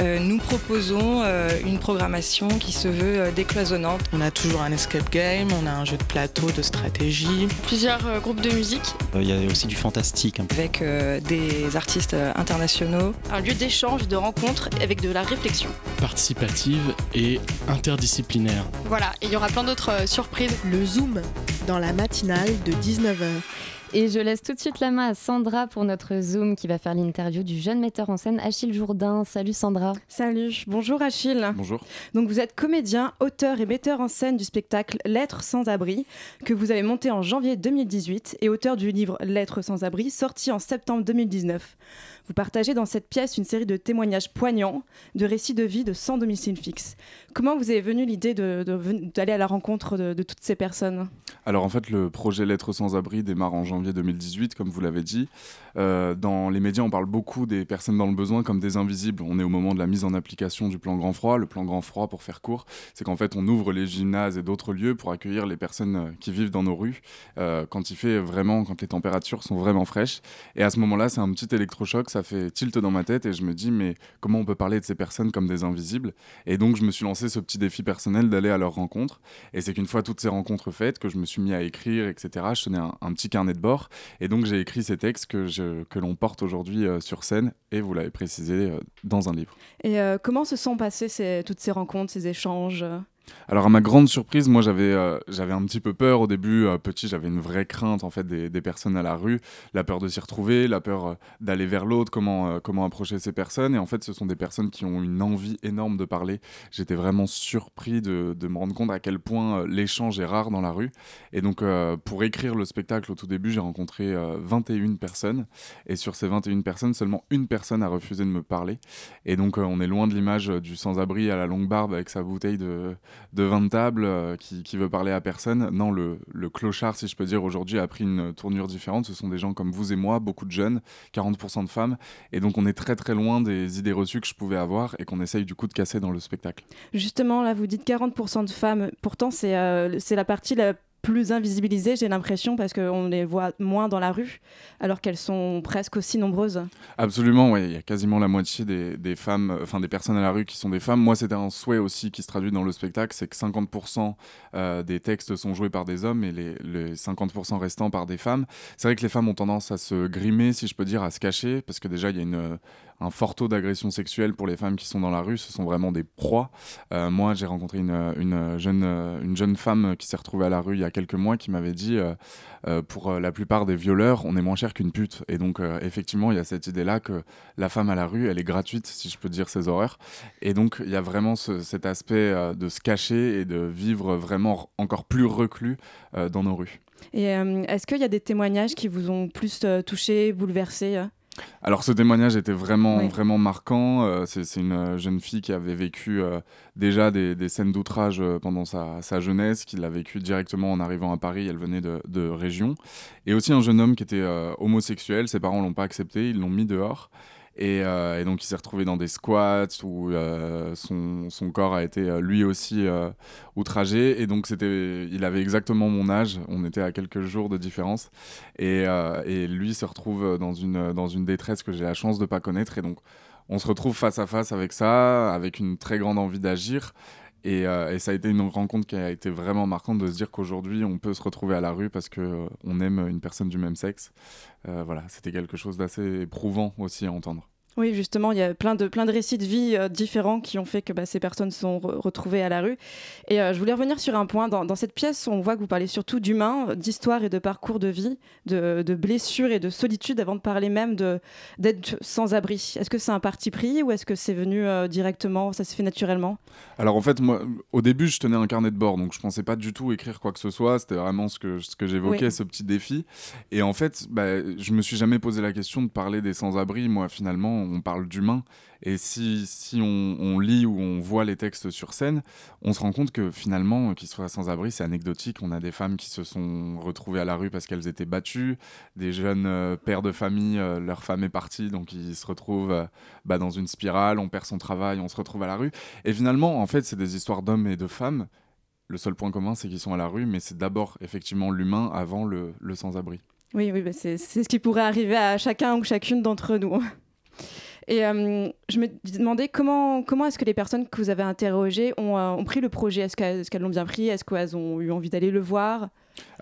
Euh, nous proposons euh, une programmation qui se veut euh, décloisonnante. On a toujours un escape game, on a un jeu de plateau, de stratégie. Plusieurs euh, groupes de musique. Il y a aussi du fantastique. hein. Avec euh, des artistes euh, internationaux. Un lieu d'échange, de rencontre avec de la réflexion. participative et interdisciplinaire. Voilà, et il y aura plein d'autres euh, surprises. Le Zoom dans la matinale de 19h. Et je laisse tout de suite la main à Sandra pour notre Zoom qui va faire l'interview du jeune metteur en scène Achille Jourdain. Salut Sandra. Salut, bonjour Achille. Bonjour. Donc vous êtes comédien, auteur et metteur en scène du spectacle Lettres sans abri que vous avez monté en janvier 2018 et auteur du livre Lettres sans abri sorti en septembre 2019. Vous partagez dans cette pièce une série de témoignages poignants, de récits de vie de sans domicile fixe. Comment vous est venue l'idée d'aller à la rencontre de, de toutes ces personnes? Alors en fait, le projet Lettres sans abri démarre en janvier 2018, comme vous l'avez dit. Euh, dans les médias, on parle beaucoup des personnes dans le besoin comme des invisibles. On est au moment de la mise en application du plan Grand Froid. Le plan Grand Froid, pour faire court, c'est qu'en fait, on ouvre les gymnases et d'autres lieux pour accueillir les personnes euh, qui vivent dans nos rues euh, quand il fait vraiment, quand les températures sont vraiment fraîches. Et à ce moment-là, c'est un petit électrochoc, ça fait tilt dans ma tête et je me dis, mais comment on peut parler de ces personnes comme des invisibles? Et donc, je me suis lancé ce petit défi personnel d'aller à leur rencontre. Et c'est qu'une fois toutes ces rencontres faites, que je me suis mis à écrire, etc., je tenais un, petit carnet de bord. Et donc, j'ai écrit ces textes que, que l'on porte aujourd'hui euh, sur scène, et vous l'avez précisé, euh, dans un livre. Et euh, comment se sont passées toutes ces rencontres, ces échanges Alors à ma grande surprise, moi j'avais euh, un petit peu peur au début. euh, petit, j'avais une vraie crainte en fait des, des personnes à la rue, la peur de s'y retrouver, la peur euh, d'aller vers l'autre, comment comment approcher ces personnes. Et en fait, ce sont des personnes qui ont une envie énorme de parler. J'étais vraiment surpris de, de me rendre compte à quel point l'échange est rare dans la rue. Et donc pour écrire le spectacle au tout début, j'ai rencontré euh, 21 personnes. Et sur ces 21 personnes, seulement une personne a refusé de me parler. Et donc on est loin de l'image du sans-abri à la longue barbe avec sa bouteille de de vin de table euh, qui, qui veut parler à personne. Non, le, le clochard, si je peux dire, aujourd'hui a pris une tournure différente. Ce sont des gens comme vous et moi, beaucoup de jeunes, 40% de femmes. Et donc on est très très loin des idées reçues que je pouvais avoir et qu'on essaye du coup de casser dans le spectacle. Justement, là, vous dites 40% de femmes. Pourtant, c'est euh, la partie la plus invisibilisée, j'ai l'impression, parce qu'on les voit moins dans la rue, alors qu'elles sont presque aussi nombreuses. Absolument, ouais, il y a quasiment la moitié des, des femmes, euh, enfin des personnes à la rue qui sont des femmes. Moi, c'était un souhait aussi qui se traduit dans le spectacle, c'est que 50% euh, des textes sont joués par des hommes et les, les 50% restants par des femmes. C'est vrai que les femmes ont tendance à se grimer, si je peux dire, à se cacher, parce que déjà, il y a une, euh, un fort taux d'agression sexuelle pour les femmes qui sont dans la rue. Ce sont vraiment des proies. Euh, moi, j'ai rencontré une, une, jeune, euh, une jeune femme qui s'est retrouvée à la rue il y a quelques mois qui m'avait dit, euh, pour la plupart des violeurs, on est moins cher qu'une pute. Et donc, effectivement, il y a cette idée-là que la femme à la rue, elle est gratuite, si je peux dire ces horreurs. Et donc, il y a vraiment ce- cet aspect de se cacher et de vivre vraiment encore plus reclus dans nos rues. Et est-ce qu'il y a des témoignages qui vous ont plus touché, bouleversé Alors ce témoignage était vraiment, Oui. vraiment marquant. Euh, c'est une euh, jeune fille qui avait vécu euh, déjà des, des scènes d'outrage pendant sa, sa jeunesse, qui l'a vécu directement en arrivant à Paris. Elle venait de, de région. Et aussi un jeune homme qui était euh, homosexuel. Ses parents l'ont pas accepté, ils l'ont mis dehors. Et, euh, et donc il s'est retrouvé dans des squats où euh, son, son corps a été euh, lui aussi outragé. Et donc c'était, il avait exactement mon âge. On était à quelques jours de différence. Et, et lui se retrouve dans une, dans une détresse que j'ai la chance de pas connaître. Et donc on se retrouve face à face avec ça, avec une très grande envie d'agir. Et, euh, et ça a été une rencontre qui a été vraiment marquante de se dire qu'aujourd'hui on peut se retrouver à la rue parce que euh, aime une personne du même sexe. Euh, voilà, c'était quelque chose d'assez éprouvant aussi à entendre. Oui, justement, il y a plein de, plein de récits de vie euh, différents qui ont fait que bah, ces personnes sont re- retrouvées à la rue. Et euh, je voulais revenir sur un point. Dans, dans cette pièce, on voit que vous parlez surtout d'humains, d'histoire et de parcours de vie, de, de blessures et de solitude avant de parler même d'être sans abri. Est-ce que c'est un parti pris ou est-ce que c'est venu euh, directement, ça s'est fait naturellement? Alors en fait, moi, au début, je tenais un carnet de bord, donc je pensais pas du tout écrire quoi que ce soit. C'était vraiment ce que, ce que j'évoquais, Oui. ce petit défi. Et en fait, bah, je me suis jamais posé la question de parler des sans-abri. Moi, finalement, on parle d'humains. Et si, si on, lit ou on voit les textes sur scène, on se rend compte que finalement, qu'ils soient sans-abri, c'est anecdotique. On a des femmes qui se sont retrouvées à la rue parce qu'elles étaient battues, des jeunes euh, pères de famille, euh, leur femme est partie, donc ils se retrouvent euh, bah, dans une spirale, on perd son travail, on se retrouve à la rue. Et finalement, en fait, c'est des histoires d'hommes et de femmes. Le seul point commun, c'est qu'ils sont à la rue, mais c'est d'abord effectivement l'humain avant le, sans-abri. Oui, oui, bah, c'est ce qui pourrait arriver à chacun ou chacune d'entre nous. Et euh, je me demandais comment, est-ce que les personnes que vous avez interrogées ont, euh, pris le projet? Est-ce qu'elles l'ont bien pris? Est-ce qu'elles ont eu envie d'aller le voir?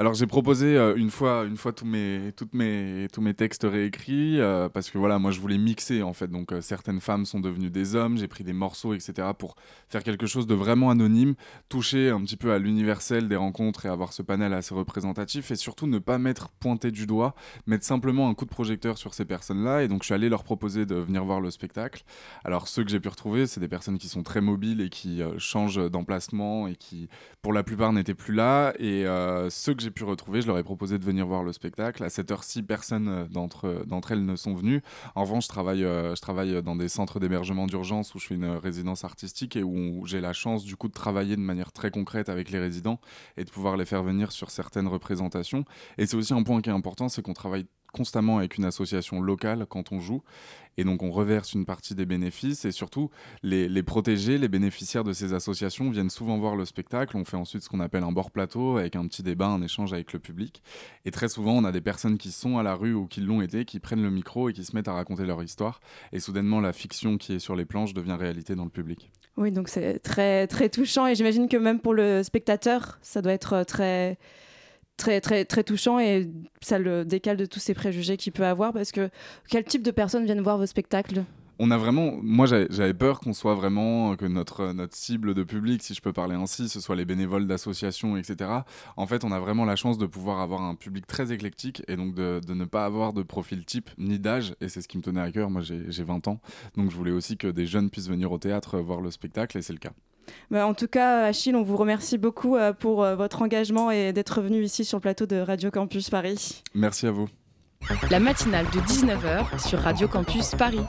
Alors j'ai proposé euh, une fois, une fois tous mes, toutes mes, tous mes textes réécrits euh, parce que voilà, moi je voulais mixer en fait. Donc euh, certaines femmes sont devenues des hommes, j'ai pris des morceaux, etc. pour faire quelque chose de vraiment anonyme, toucher un petit peu à l'universel des rencontres et avoir ce panel assez représentatif et surtout ne pas mettre pointé du doigt, mettre simplement un coup de projecteur sur ces personnes-là. Et donc je suis allé leur proposer de venir voir le spectacle. Alors ceux que j'ai pu retrouver, c'est des personnes qui sont très mobiles et qui changent d'emplacement et qui pour la plupart n'étaient plus là. Et ceux que j'ai pu retrouver, je leur ai proposé de venir voir le spectacle. À cette heure-ci, personne euh, d'entre d'entre elles ne sont venues. En revanche, je travaille, euh, je travaille dans des centres d'hébergement d'urgence où je fais une résidence artistique et où j'ai la chance du coup de travailler de manière très concrète avec les résidents et de pouvoir les faire venir sur certaines représentations. Et c'est aussi un point qui est important, c'est qu'on travaille constamment avec une association locale quand on joue. Et donc on reverse une partie des bénéfices et surtout les, protégés, les bénéficiaires de ces associations viennent souvent voir le spectacle. On fait ensuite ce qu'on appelle un bord plateau avec un petit débat, un échange avec le public. Et très souvent on a des personnes qui sont à la rue ou qui l'ont été, qui prennent le micro et qui se mettent à raconter leur histoire. Et soudainement la fiction qui est sur les planches devient réalité dans le public. Oui, donc c'est très, très touchant et j'imagine que même pour le spectateur, ça doit être euh, très, très, très, touchant et ça le décale de tous ces préjugés qu'il peut avoir parce que quel type de personnes viennent voir vos spectacles? On a vraiment, moi j'avais peur qu'on soit vraiment, que notre, notre cible de public, si je peux parler ainsi, ce soit les bénévoles d'associations, etc. En fait, on a vraiment la chance de pouvoir avoir un public très éclectique et donc de, de ne pas avoir de profil type ni d'âge. Et c'est ce qui me tenait à cœur. Moi j'ai 20 ans, donc je voulais aussi que des jeunes puissent venir au théâtre voir le spectacle et c'est le cas. Bah, en tout cas, Achille, on vous remercie beaucoup euh, pour euh, votre engagement et d'être venu ici sur le plateau de Radio Campus Paris. Merci à vous. La matinale de 19h sur Radio Campus Paris.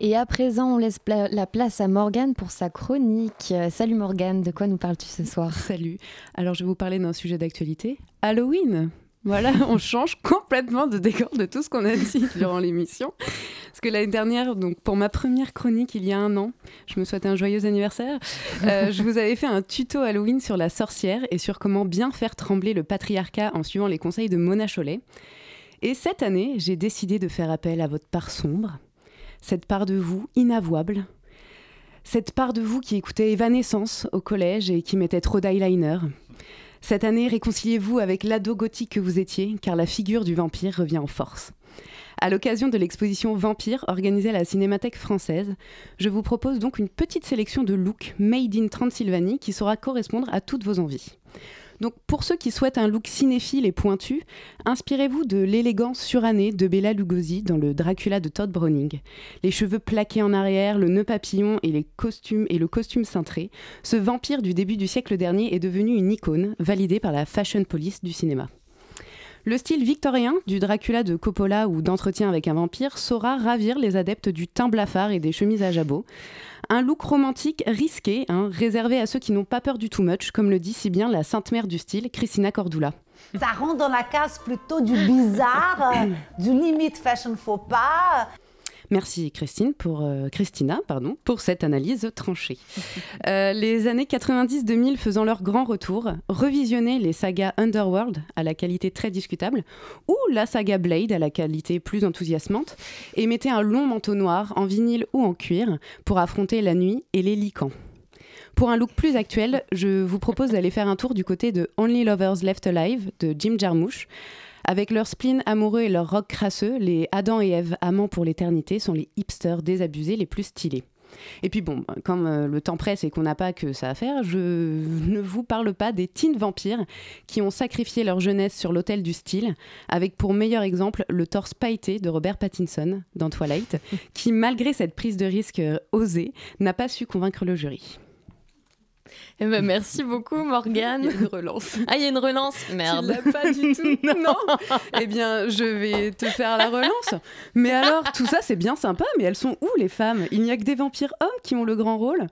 Et à présent, on laisse pla- la place à Morgane pour sa chronique. Euh, salut Morgane, de quoi nous parles-tu ce soir? Salut. Alors, je vais vous parler d'un sujet d'actualité. Halloween. Voilà, on change complètement de décor de tout ce qu'on a dit durant l'émission. Parce que l'année dernière, donc pour ma première chronique il y a un an, je me souhaitais un joyeux anniversaire. euh, je vous avais fait un tuto Halloween sur la sorcière et sur comment bien faire trembler le patriarcat en suivant les conseils de Mona Chollet. Et cette année, j'ai décidé de faire appel à votre part sombre, cette part de vous inavouable, cette part de vous qui écoutait Evanescence au collège et qui mettait trop d'eyeliner. Cette année, réconciliez-vous avec l'ado gothique que vous étiez, car la figure du vampire revient en force. À l'occasion de l'exposition Vampire organisée à la Cinémathèque française, je vous propose donc une petite sélection de looks made in Transylvanie qui saura correspondre à toutes vos envies. Donc pour ceux qui souhaitent un look cinéphile et pointu, inspirez-vous de l'élégance surannée de Bella Lugosi dans le Dracula de Todd Browning. Les cheveux plaqués en arrière, le nœud papillon et les costumes et le costume cintré, ce vampire du début du siècle dernier est devenu une icône validée par la fashion police du cinéma. Le style victorien du Dracula de Coppola ou d'entretien avec un vampire saura ravir les adeptes du teint blafard et des chemises à jabot. Un look romantique risqué, hein, réservé à ceux qui n'ont pas peur du too much, comme le dit si bien la sainte mère du style, Christina Cordula. Ça rentre dans la case plutôt du bizarre, euh, du limite fashion faux pas. Merci Christine pour, euh, Christina pardon, pour cette analyse tranchée. Euh, les années 90-2000 faisant leur grand retour, revisionner les sagas Underworld à la qualité très discutable ou la saga Blade à la qualité plus enthousiasmante et mettez un long manteau noir en vinyle ou en cuir pour affronter la nuit et les licans. Pour un look plus actuel, je vous propose d'aller faire un tour du côté de Only Lovers Left Alive de Jim Jarmusch Avec leur spleen amoureux et leur rock crasseux, les Adam et Ève amants pour l'éternité sont les hipsters désabusés les plus stylés. Et puis bon, comme euh, le temps presse et qu'on n'a pas que ça à faire, je ne vous parle pas des teen vampires qui ont sacrifié leur jeunesse sur l'autel du style, avec pour meilleur exemple le torse pailleté de Robert Pattinson dans Twilight, qui malgré cette prise de risque euh, osée, n'a pas su convaincre le jury. Eh ben, merci beaucoup, Morgane. Il y a une relance. Ah, il y a une relance Merde. Tu l'as pas du tout Non. Eh bien, je vais te faire la relance. Mais alors, tout ça, c'est bien sympa, mais elles sont où les femmes? Il n'y a que des vampires hommes qui ont le grand rôle?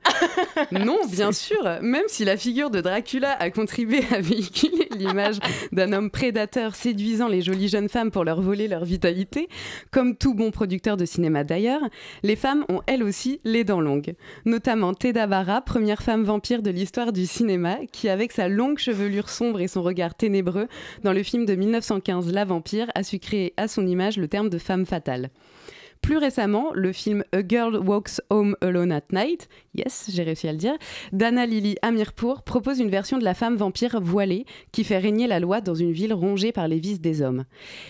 Non, bien sûr. Même si la figure de Dracula a contribué à véhiculer l'image d'un homme prédateur séduisant les jolies jeunes femmes pour leur voler leur vitalité, comme tout bon producteur de cinéma d'ailleurs, les femmes ont elles aussi les dents longues. Notamment Teda première femme vampire de l'histoire du cinéma, qui, avec sa longue chevelure sombre et son regard ténébreux, dans le film de 1915 La Vampire, a su créer à son image le terme de femme fatale. Plus récemment, le film A Girl Walks Home Alone at Night, yes, j'ai réussi à le dire, d'Anna Lily Amirpour propose une version de la femme vampire voilée qui fait régner la loi dans une ville rongée par les vices des hommes.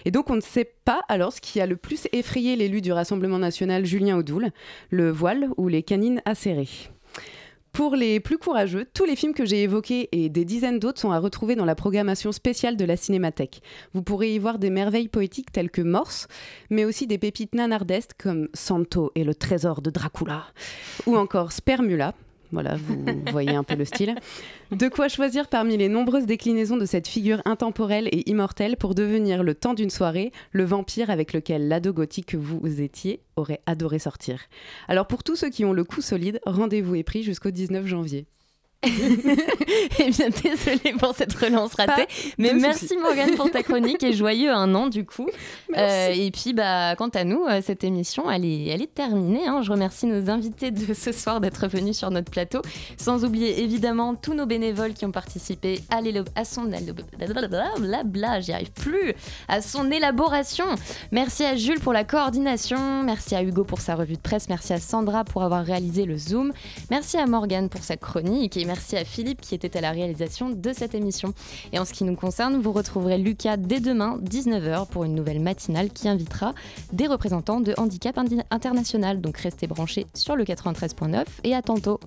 Et donc on ne sait pas alors ce qui a le plus effrayé l'élu du Rassemblement national Julien Audoul, le voile ou les canines acérées. Pour les plus courageux, tous les films que j'ai évoqués et des dizaines d'autres sont à retrouver dans la programmation spéciale de la Cinémathèque. Vous pourrez y voir des merveilles poétiques telles que Morse, mais aussi des pépites nanardesques comme Santo et le trésor de Dracula, ou encore Spermula, voilà, vous voyez un peu le style. De quoi choisir parmi les nombreuses déclinaisons de cette figure intemporelle et immortelle pour devenir le temps d'une soirée, le vampire avec lequel l'ado gothique que vous étiez aurait adoré sortir. Alors pour tous ceux qui ont le coup solide, rendez-vous est pris jusqu'au 19 janvier. eh bien, désolée pour cette relance ratée. Pas mais merci souci. Morgane pour ta chronique et joyeux un an du coup. Euh, et puis, bah, quant à nous, euh, cette émission, elle est, elle est terminée. hein. Je remercie nos invités de ce soir d'être venus sur notre plateau. Sans oublier évidemment tous nos bénévoles qui ont participé à, à son blablabla, j'y arrive plus, à son élaboration. Merci à Jules pour la coordination. Merci à Hugo pour sa revue de presse. Merci à Sandra pour avoir réalisé le Zoom. Merci à Morgane pour sa chronique et merci à Philippe qui était à la réalisation de cette émission. Et en ce qui nous concerne, vous retrouverez Lucas dès demain, 19h, pour une nouvelle matinale qui invitera des représentants de Handicap International. Donc restez branchés sur le 93.9 et à tantôt.